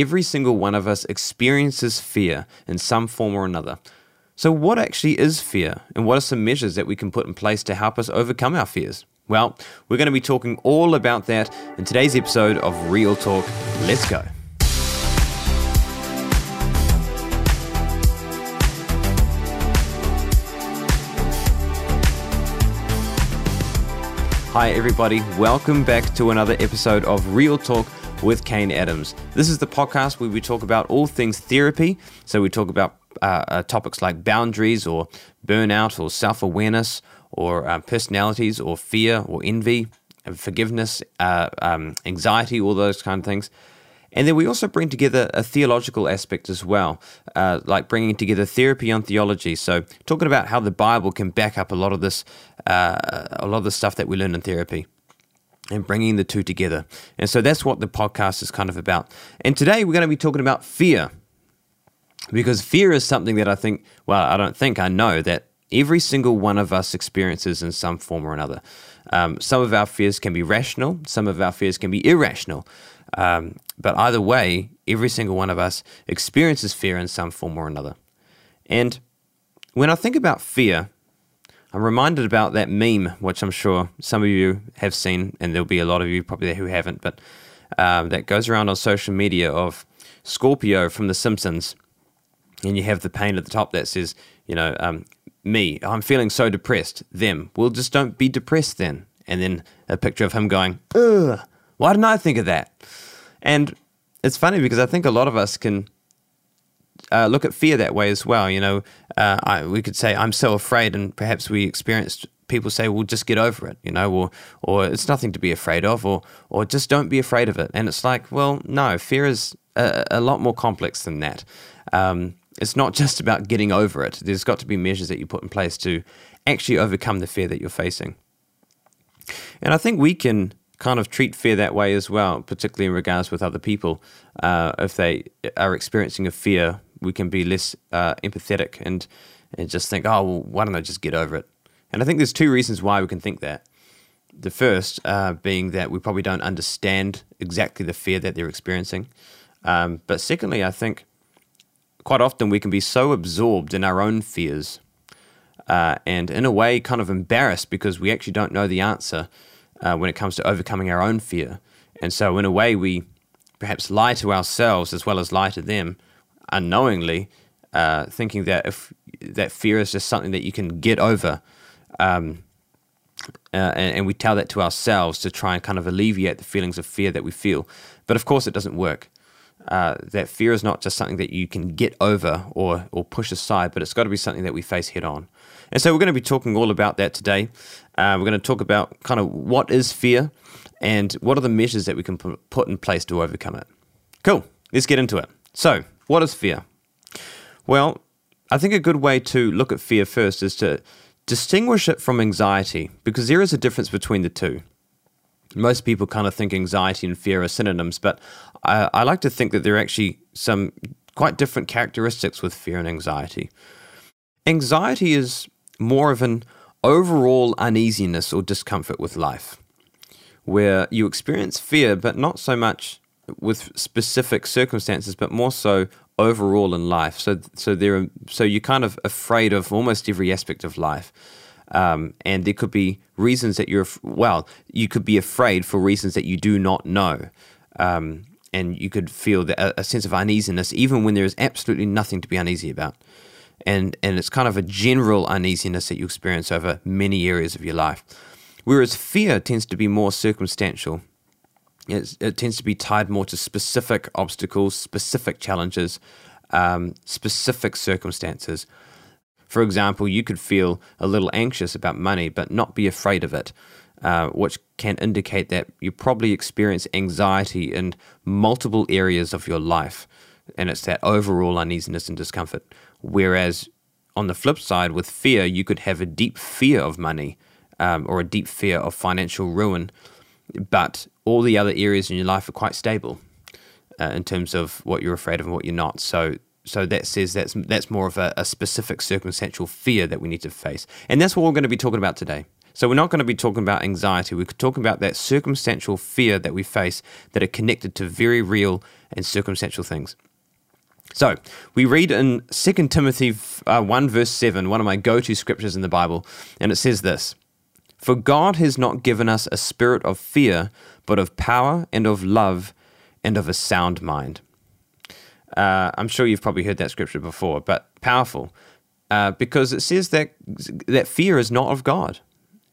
every single one of us experiences fear in some form or another. So, what actually is fear, and what are some measures that we can put in place to help us overcome our fears? Well, we're going to be talking all about that in today's episode of Real Talk. Let's go. Hi, everybody. Welcome back to another episode of Real Talk with Kane Adams. This is the podcast where we talk about all things therapy. So, we talk about uh, uh, topics like boundaries or burnout or self awareness or uh, personalities or fear or envy, forgiveness, uh, um, anxiety, all those kind of things. And then we also bring together a theological aspect as well, uh, like bringing together therapy on theology. So talking about how the Bible can back up a lot of this, uh, a lot of the stuff that we learn in therapy, and bringing the two together. And so that's what the podcast is kind of about. And today we're going to be talking about fear, because fear is something that I think, well, I don't think I know that every single one of us experiences in some form or another. Um, some of our fears can be rational, some of our fears can be irrational. Um, but either way, every single one of us experiences fear in some form or another. And when I think about fear, I'm reminded about that meme, which I'm sure some of you have seen, and there'll be a lot of you probably there who haven't, but um, that goes around on social media of Scorpio from The Simpsons. And you have the paint at the top that says, you know, um, me, I'm feeling so depressed. Them, well, just don't be depressed then. And then a picture of him going, ugh, why didn't I think of that? And it's funny because I think a lot of us can uh, look at fear that way as well. You know, uh, I, we could say, I'm so afraid, and perhaps we experienced people say, well, just get over it, you know, or, or it's nothing to be afraid of, or, or just don't be afraid of it. And it's like, well, no, fear is a, a lot more complex than that. Um, it's not just about getting over it. There's got to be measures that you put in place to actually overcome the fear that you're facing. And I think we can kind of treat fear that way as well, particularly in regards with other people. Uh, if they are experiencing a fear, we can be less uh, empathetic and, and just think, oh, well, why don't I just get over it? And I think there's two reasons why we can think that. The first uh, being that we probably don't understand exactly the fear that they're experiencing. Um, but secondly, I think quite often we can be so absorbed in our own fears uh, and, in a way, kind of embarrassed because we actually don't know the answer uh, when it comes to overcoming our own fear. And so, in a way, we perhaps lie to ourselves as well as lie to them unknowingly, uh, thinking that if that fear is just something that you can get over. Um, uh, and, and, we tell that to ourselves to try and kind of alleviate the feelings of fear that we feel. But of course, it doesn't work. Uh, that fear is not just something that you can get over or, or push aside, but it's got to be something that we face head on. And so we're going to be talking all about that today. Uh, we're going to talk about kind of what is fear and what are the measures that we can put in place to overcome it. Cool, let's get into it. So, what is fear? Well, I think a good way to look at fear first is to distinguish it from anxiety because there is a difference between the two. Most people kind of think anxiety and fear are synonyms, but I, I like to think that there are actually some quite different characteristics with fear and anxiety. Anxiety is more of an overall uneasiness or discomfort with life, where you experience fear, but not so much with specific circumstances, but more so overall in life. So, so there, so you're kind of afraid of almost every aspect of life. Um, and there could be reasons that you're well you could be afraid for reasons that you do not know um, and you could feel the, a, a, sense of uneasiness even when there is absolutely nothing to be uneasy about and and it's kind of a general uneasiness that you experience over many areas of your life whereas fear tends to be more circumstantial it's, it tends to be tied more to specific obstacles specific challenges um, specific circumstances for example, you could feel a little anxious about money, but not be afraid of it, uh, which can indicate that you probably experience anxiety in multiple areas of your life. And it's that overall uneasiness and discomfort. Whereas on the flip side, with fear, you could have a deep fear of money um, or a deep fear of financial ruin, but all the other areas in your life are quite stable uh, in terms of what you're afraid of and what you're not. So so that says that's that's more of a, a, specific circumstantial fear that we need to face, and that's what we're going to be talking about today. So we're not going to be talking about anxiety. We're talking about that circumstantial fear that we face that are connected to very real and circumstantial things. So we read in 2 Timothy uh, 1, verse 7, one of my go to scriptures in the Bible, and it says this For God has not given us a spirit of fear, but of power and of love and of a sound mind. Uh, I'm sure you've probably heard that scripture before, but powerful uh, because it says that that fear is not of God.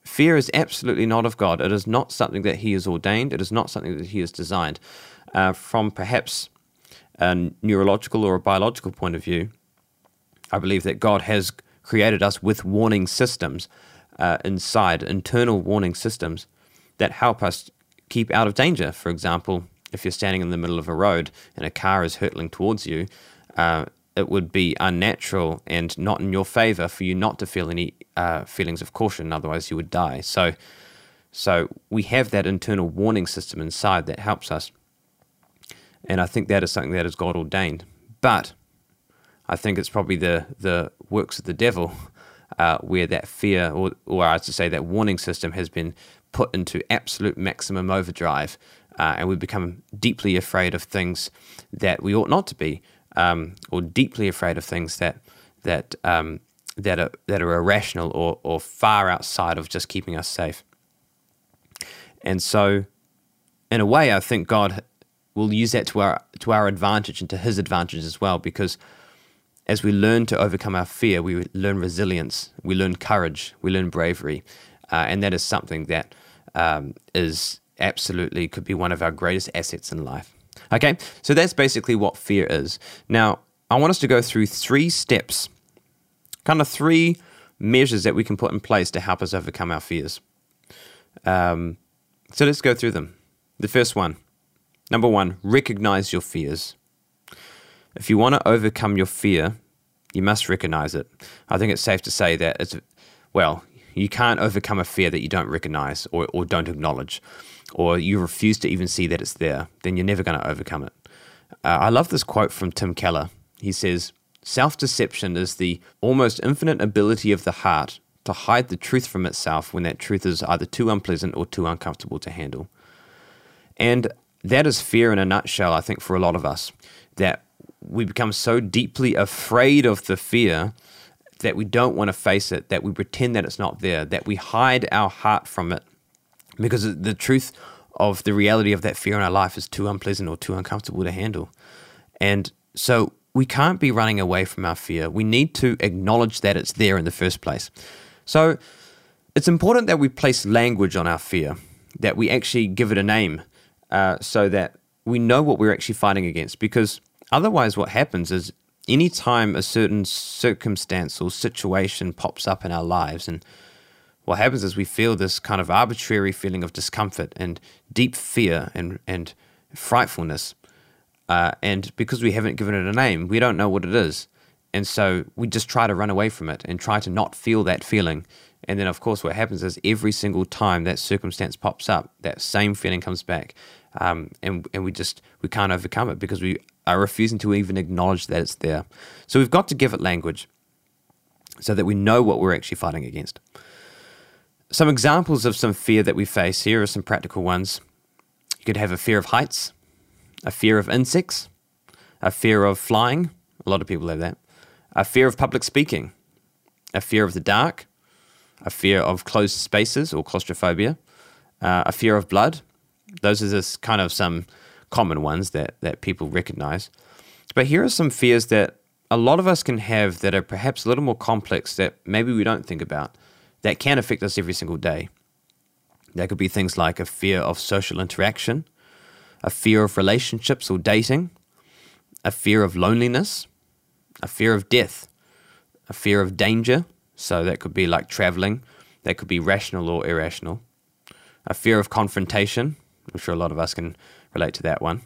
Fear is absolutely not of God. It is not something that He has ordained. It is not something that He has designed. Uh, from perhaps a neurological or a biological point of view, I believe that God has created us with warning systems uh, inside, internal warning systems that help us keep out of danger. For example, if you're standing in the middle of a road and a car is hurtling towards you, uh, it would be unnatural and not in your favor for you not to feel any uh, feelings of caution. Otherwise, you would die. So, so we have that internal warning system inside that helps us, and I think that is something that is God ordained. But I think it's probably the the works of the devil, uh, where that fear, or or I should say, that warning system has been put into absolute maximum overdrive, uh, and we become deeply afraid of things that we ought not to be um, or deeply afraid of things that that um, that are that are irrational or or far outside of just keeping us safe. And so, in a way, I think God will use that to our to our advantage and to His advantage as well, because as we learn to overcome our fear, we learn resilience, we learn courage, we learn bravery, uh, and that is something that um, is absolutely could be one of our greatest assets in life. Okay, so that's basically what fear is. Now, I want us to go through three steps, kind of three measures that we can put in place to help us overcome our fears. Um, so let's go through them. The first one number one, recognize your fears. If you want to overcome your fear, you must recognize it. I think it's safe to say that it's, well, you can't overcome a fear that you don't recognize or, or don't acknowledge or you refuse to even see that it's there, then you're never going to overcome it. Uh, I love this quote from Tim Keller. He says, Self deception is the almost infinite ability of the heart to hide the truth from itself when that truth is either too unpleasant or too uncomfortable to handle. And that is fear in a nutshell, I think, for a lot of us, that we become so deeply afraid of the fear that we don't want to face it, that we pretend that it's not there, that we hide our heart from it because the truth of the reality of that fear in our life is too unpleasant or too uncomfortable to handle. And so we can't be running away from our fear. We need to acknowledge that it's there in the first place. So it's important that we place language on our fear, that we actually give it a name uh, so that we know what we're actually fighting against. Because otherwise, what happens is anytime a certain circumstance or situation pops up in our lives and what happens is we feel this kind of arbitrary feeling of discomfort and deep fear and, and frightfulness. Uh, and because we haven't given it a name, we don't know what it is. And so we just try to run away from it and try to not feel that feeling. And then, of course, what happens is every single time that circumstance pops up, that same feeling comes back. Um, and, and we just we can't overcome it because we are refusing to even acknowledge that it's there. So we've got to give it language so that we know what we're actually fighting against. Some examples of some fear that we face here are some practical ones. You could have a fear of heights, a fear of insects, a fear of flying. A lot of people have that. A fear of public speaking, a fear of the dark, a fear of closed spaces or claustrophobia, uh, a fear of blood. Those are just kind of some common ones that, that people recognize. But here are some fears that a lot of us can have that are perhaps a little more complex that maybe we don't think about that can affect us every single day. That could be things like a fear of social interaction, a fear of relationships or dating, a fear of loneliness, a fear of death, a fear of danger. So that could be like traveling, that could be rational or irrational, a fear of confrontation. I'm sure a lot of us can relate to that one.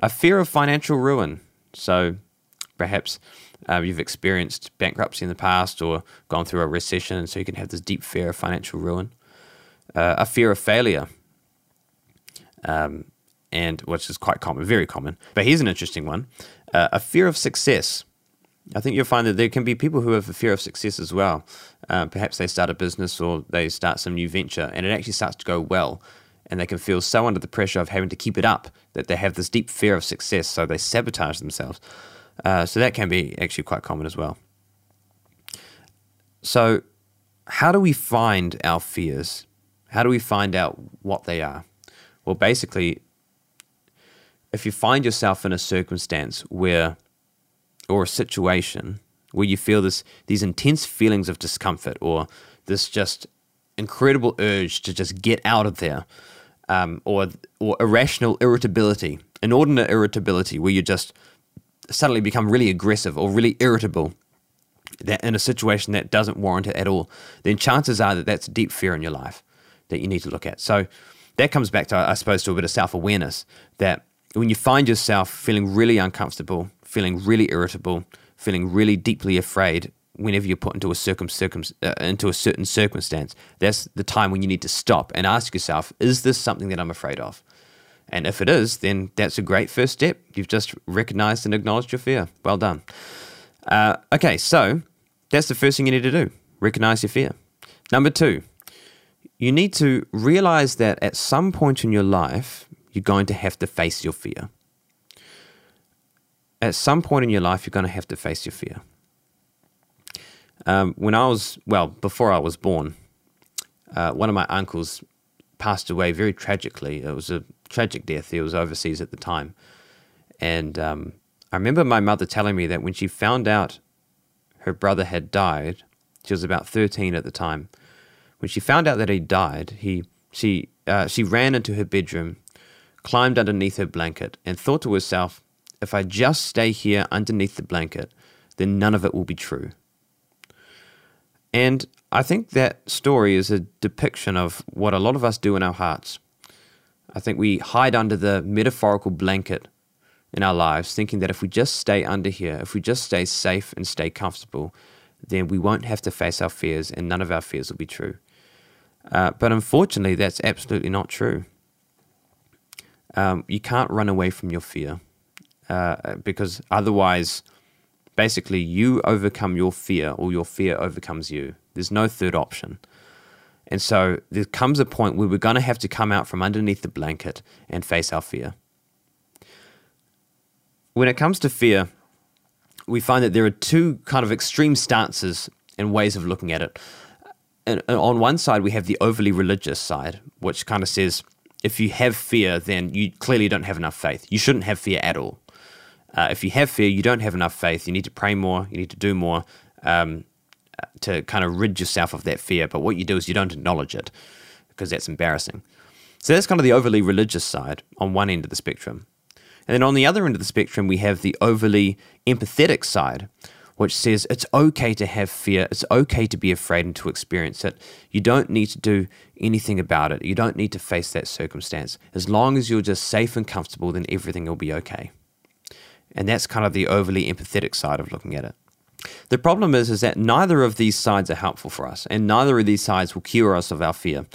A fear of financial ruin. So perhaps uh, you've experienced bankruptcy in the past or gone through a recession, and so you can have this deep fear of financial ruin, uh, a fear of failure, um, and which is quite common, very common. But here's an interesting one: uh, a fear of success. I think you'll find that there can be people who have a fear of success as well. Uh, perhaps they start a business or they start some new venture and it actually starts to go well. And they can feel so under the pressure of having to keep it up that they have this deep fear of success, so they sabotage themselves. Uh, so that can be actually quite common as well. So, how do we find our fears? How do we find out what they are? Well, basically, if you find yourself in a circumstance where, or a situation where you feel this these intense feelings of discomfort or this just incredible urge to just get out of there, um, or or irrational irritability, inordinate irritability, where you just suddenly become really aggressive or really irritable that in a situation that doesn't warrant it at all, then chances are that that's deep fear in your life that you need to look at. So that comes back to, I suppose, to a bit of self awareness that when you find yourself feeling really uncomfortable, feeling really irritable, feeling really deeply afraid whenever you're put into a, circum, circum, uh, into a certain circumstance, that's the time when you need to stop and ask yourself, is this something that I'm afraid of? And if it is, then that's a great first step. You've just recognized and acknowledged your fear. Well done. Uh, okay, so that's the first thing you need to do recognize your fear. Number two, you need to realize that at some point in your life, you're going to have to face your fear. At some point in your life, you're going to have to face your fear. Um, when I was, well, before I was born, uh, one of my uncles passed away very tragically. It was a tragic death. He was overseas at the time. And um, I remember my mother telling me that when she found out her brother had died, she was about 13 at the time. When she found out that he died, he, she, uh, she ran into her bedroom, climbed underneath her blanket, and thought to herself, if I just stay here underneath the blanket, then none of it will be true. And I think that story is a depiction of what a lot of us do in our hearts. I think we hide under the metaphorical blanket in our lives, thinking that if we just stay under here, if we just stay safe and stay comfortable, then we won't have to face our fears and none of our fears will be true. Uh, but unfortunately, that's absolutely not true. Um, you can't run away from your fear uh, because otherwise, basically, you overcome your fear or your fear overcomes you. There's no third option. And so there comes a point where we're going to have to come out from underneath the blanket and face our fear when it comes to fear, we find that there are two kind of extreme stances and ways of looking at it. And on one side, we have the overly religious side, which kind of says if you have fear, then you clearly don't have enough faith. You shouldn't have fear at all. Uh, if you have fear, you don't have enough faith. You need to pray more. You need to do more um, to kind of rid yourself of that fear. But what you do is you don't acknowledge it because that's embarrassing. So that's kind of the overly religious side on one end of the spectrum. And then on the other end of the spectrum, we have the overly empathetic side, which says it's okay to have fear, it's okay to be afraid and to experience it. You don't need to do anything about it, you don't need to face that circumstance. As long as you're just safe and comfortable, then everything will be okay. And that's kind of the overly empathetic side of looking at it. The problem is, is that neither of these sides are helpful for us, and neither of these sides will cure us of our fear.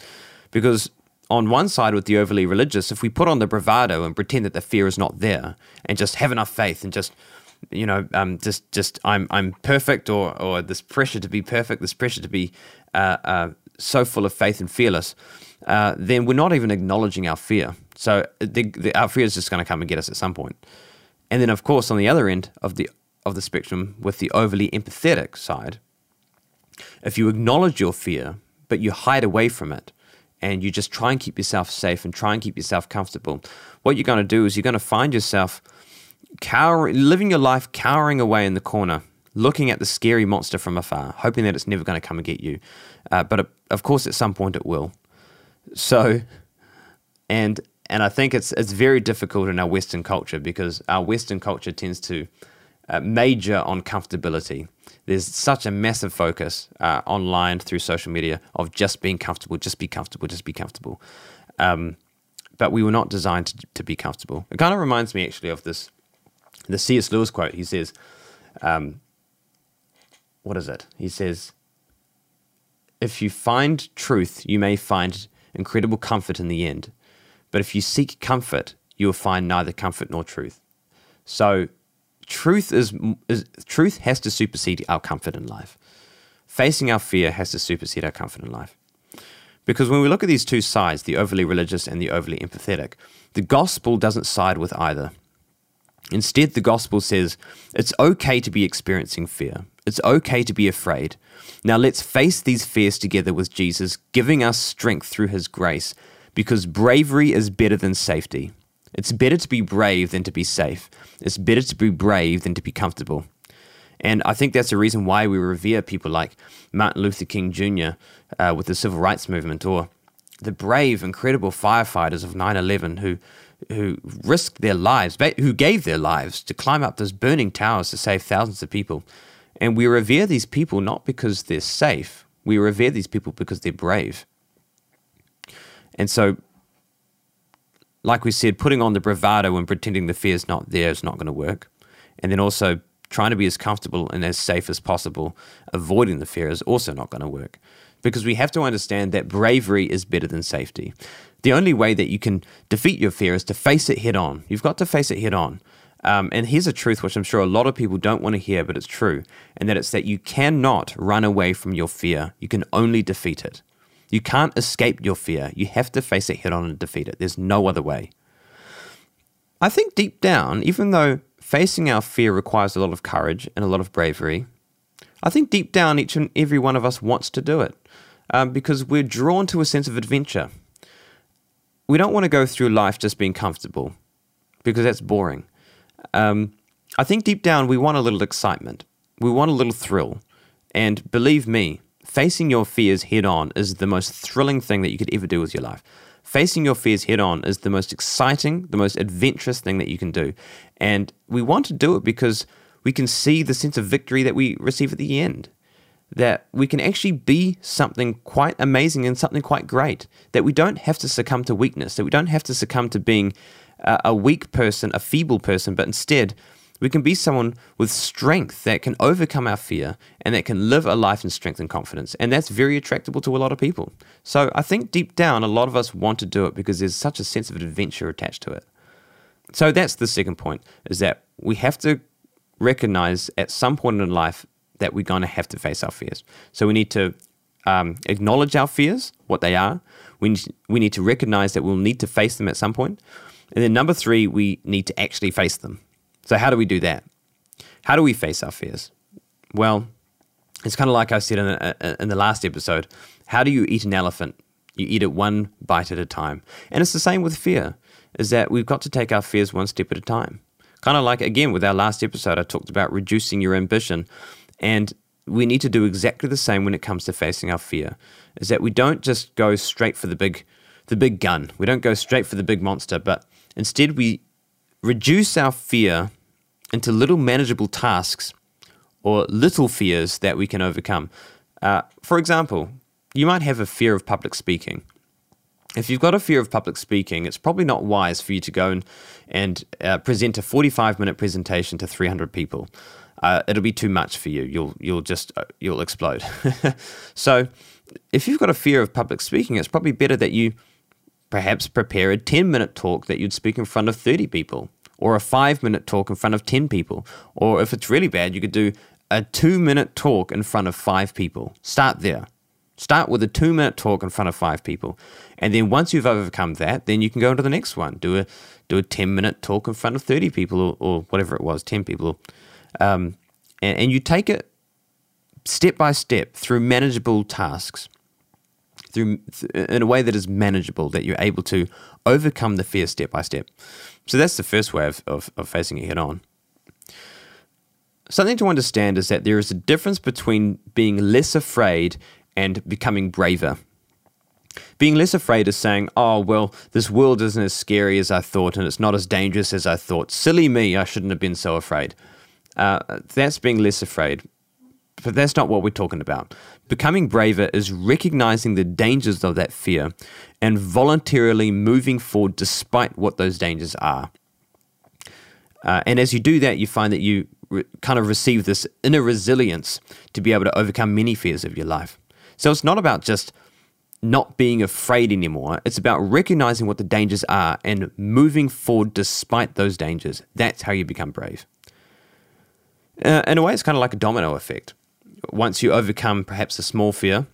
Because on one side with the overly religious, if we put on the bravado and pretend that the fear is not there and just have enough faith and just you know, um, just just I'm I'm perfect, or or this pressure to be perfect, this pressure to be uh, uh, so full of faith and fearless, uh, then we're not even acknowledging our fear. So the, the, our fear is just going to come and get us at some point. And then, of course, on the other end of the of the spectrum, with the overly empathetic side, if you acknowledge your fear but you hide away from it, and you just try and keep yourself safe and try and keep yourself comfortable, what you're going to do is you're going to find yourself cowering, living your life cowering away in the corner, looking at the scary monster from afar, hoping that it's never going to come and get you. Uh, but of course, at some point, it will. So, and and I think it's it's very difficult in our Western culture because our Western culture tends to uh, major on comfortability. There's such a massive focus uh, online through social media of just being comfortable, just be comfortable, just be comfortable. Um, but we were not designed to, to be comfortable. It kind of reminds me actually of this the C.S. Lewis quote. He says, um, "What is it?" He says, "If you find truth, you may find incredible comfort in the end, but if you seek comfort, you will find neither comfort nor truth." So truth is, is truth has to supersede our comfort in life. Facing our fear has to supersede our comfort in life. Because when we look at these two sides, the overly religious and the overly empathetic, the gospel doesn't side with either. Instead, the gospel says it's okay to be experiencing fear. It's okay to be afraid. Now let's face these fears together with Jesus, giving us strength through his grace, because bravery is better than safety. It's better to be brave than to be safe. It's better to be brave than to be comfortable. And I think that's the reason why we revere people like Martin Luther King Jr. Uh, with the civil rights movement, or the brave, incredible firefighters of 9 11 who, who risked their lives, who gave their lives to climb up those burning towers to save thousands of people. And we revere these people not because they're safe, we revere these people because they're brave. And so, like we said, putting on the bravado and pretending the fear is not there is not going to work. And then also trying to be as comfortable and as safe as possible, avoiding the fear is also not going to work. Because we have to understand that bravery is better than safety. The only way that you can defeat your fear is to face it head on. You've got to face it head on. Um, and here's a truth which I'm sure a lot of people don't want to hear, but it's true. And that it's that you cannot run away from your fear. You can only defeat it. You can't escape your fear. You have to face it head on and defeat it. There's no other way. I think deep down, even though facing our fear requires a lot of courage and a lot of bravery. I think deep down, each and every one of us wants to do it um, because we're drawn to a sense of adventure. We don't want to go through life just being comfortable because that's boring. Um, I think deep down, we want a little excitement, we want a little thrill. And believe me, facing your fears head on is the most thrilling thing that you could ever do with your life facing your fears head on is the most exciting, the most adventurous thing that you can do. And we want to do it because we can see the sense of victory that we receive at the end. That we can actually be something quite amazing and something quite great. That we don't have to succumb to weakness, that we don't have to succumb to being a weak person, a feeble person, but instead we can be someone with strength that can overcome our fear and that can live a life in strength and confidence. And that's very attractable to a lot of people. So I think deep down, a lot of us want to do it because there's such a sense of adventure attached to it. So that's the second point is that we have to recognize at some point in life that we're going to have to face our fears. So we need to um, acknowledge our fears, what they are. We, we need to recognize that we'll need to face them at some point. And then number three, we need to actually face them. So, how do we do that? How do we face our fears? Well, it's kind of like I said in the, in the last episode. How do you eat an elephant? You eat it one bite at a time. And it's the same with fear, is that we've got to take our fears one step at a time. Kind of like, again, with our last episode, I talked about reducing your ambition. And we need to do exactly the same when it comes to facing our fear, is that we don't just go straight for the big, the big gun. We don't go straight for the big monster, but instead we reduce our fear into little manageable tasks or little fears that we can overcome. Uh, for example, you might have a fear of public speaking. If you've got a fear of public speaking, it's probably not wise for you to go and, and uh, present a 45 minute presentation to 300 people. Uh, it'll be too much for you. You'll you'll just uh, you'll explode. so, if you've got a fear of public speaking, it's probably better that you perhaps prepare a 10 minute talk that you'd speak in front of 30 people, or a five minute talk in front of 10 people. Or if it's really bad, you could do a two minute talk in front of five people. Start there. Start with a two minute talk in front of five people. And then once you've overcome that, then you can go into the next one. Do a do a 10 minute talk in front of 30 people or, or whatever it was, 10 people. Um, and, and you take it step by step through manageable tasks through in a way that is manageable, that you're able to overcome the fear step by step. So that's the first way of, of, of facing it head on. Something to understand is that there is a difference between being less afraid and becoming braver. Being less afraid is saying, oh, well, this world isn't as scary as I thought and it's not as dangerous as I thought. Silly me, I shouldn't have been so afraid. Uh, that's being less afraid. But that's not what we're talking about. Becoming braver is recognizing the dangers of that fear and voluntarily moving forward despite what those dangers are. Uh, and as you do that, you find that you re- kind of receive this inner resilience to be able to overcome many fears of your life. So it's not about just not being afraid anymore. It's about recognizing what the dangers are and moving forward despite those dangers. That's how you become brave. Uh, in a way, it's kind of like a domino effect. Once you overcome perhaps a small fear,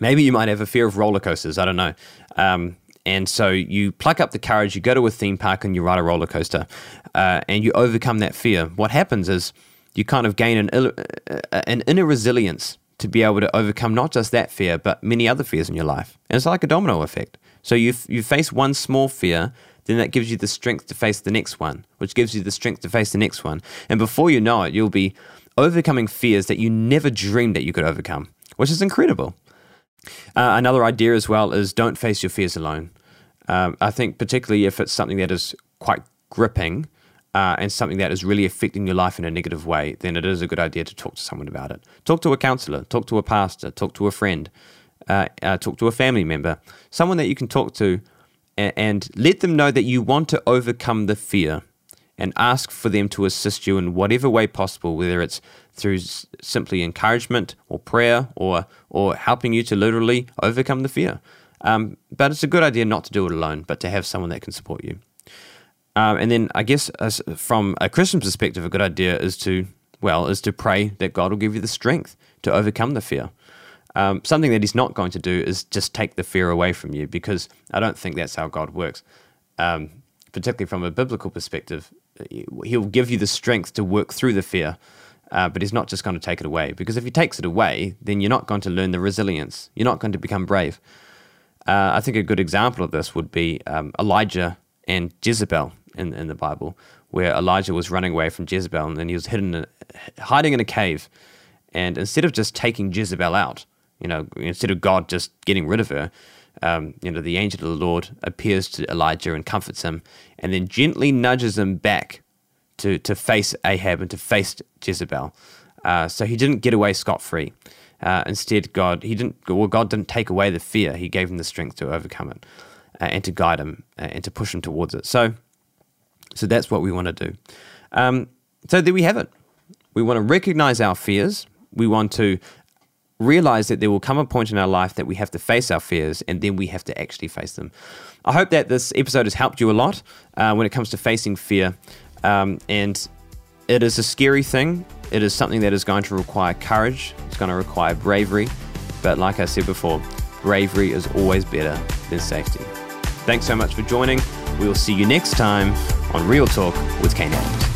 maybe you might have a fear of roller coasters. I don't know. Um, and so you pluck up the courage, you go to a theme park and you ride a roller coaster, uh, and you overcome that fear. What happens is you kind of gain an, uh, an inner resilience to be able to overcome not just that fear, but many other fears in your life. And it's like a domino effect. So you you face one small fear, then that gives you the strength to face the next one, which gives you the strength to face the next one. And before you know it, you'll be overcoming fears that you never dreamed that you could overcome, which is incredible. Uh, another idea as well is don't face your fears alone. Um, I think, particularly if it's something that is quite gripping uh, and something that is really affecting your life in a negative way, then it is a good idea to talk to someone about it. Talk to a counselor, talk to a pastor, talk to a friend, uh, uh, talk to a family member, someone that you can talk to and, and let them know that you want to overcome the fear and ask for them to assist you in whatever way possible, whether it's through s- simply encouragement or prayer or, or helping you to literally overcome the fear. Um, but it's a good idea not to do it alone, but to have someone that can support you. Um, and then I guess as, from a Christian perspective, a good idea is to, well, is to pray that God will give you the strength to overcome the fear. Um, something that he's not going to do is just take the fear away from you because I don't think that's how God works. Um, particularly from a biblical perspective, he'll give you the strength to work through the fear, uh, but he's not just going to take it away. Because if he takes it away, then you're not going to learn the resilience. You're not going to become brave. Uh, I think a good example of this would be um, Elijah and Jezebel in, in the Bible, where Elijah was running away from Jezebel and then he was hidden, hiding in a cave. And instead of just taking Jezebel out, you know, instead of God just getting rid of her, um, you know, the angel of the Lord appears to Elijah and comforts him, and then gently nudges him back to to face Ahab and to face Jezebel. Uh, so he didn't get away scot free. Uh, instead, God he didn't well God didn't take away the fear; He gave him the strength to overcome it uh, and to guide him uh, and to push him towards it. So, so that's what we want to do. Um, so there we have it. We want to recognize our fears. We want to realize that there will come a point in our life that we have to face our fears and then we have to actually face them. I hope that this episode has helped you a lot uh, when it comes to facing fear. Um, and it is a scary thing. It is something that is going to require courage, it's going to require bravery. But like I said before, bravery is always better than safety. Thanks so much for joining. We will see you next time on Real Talk with Kane Adams.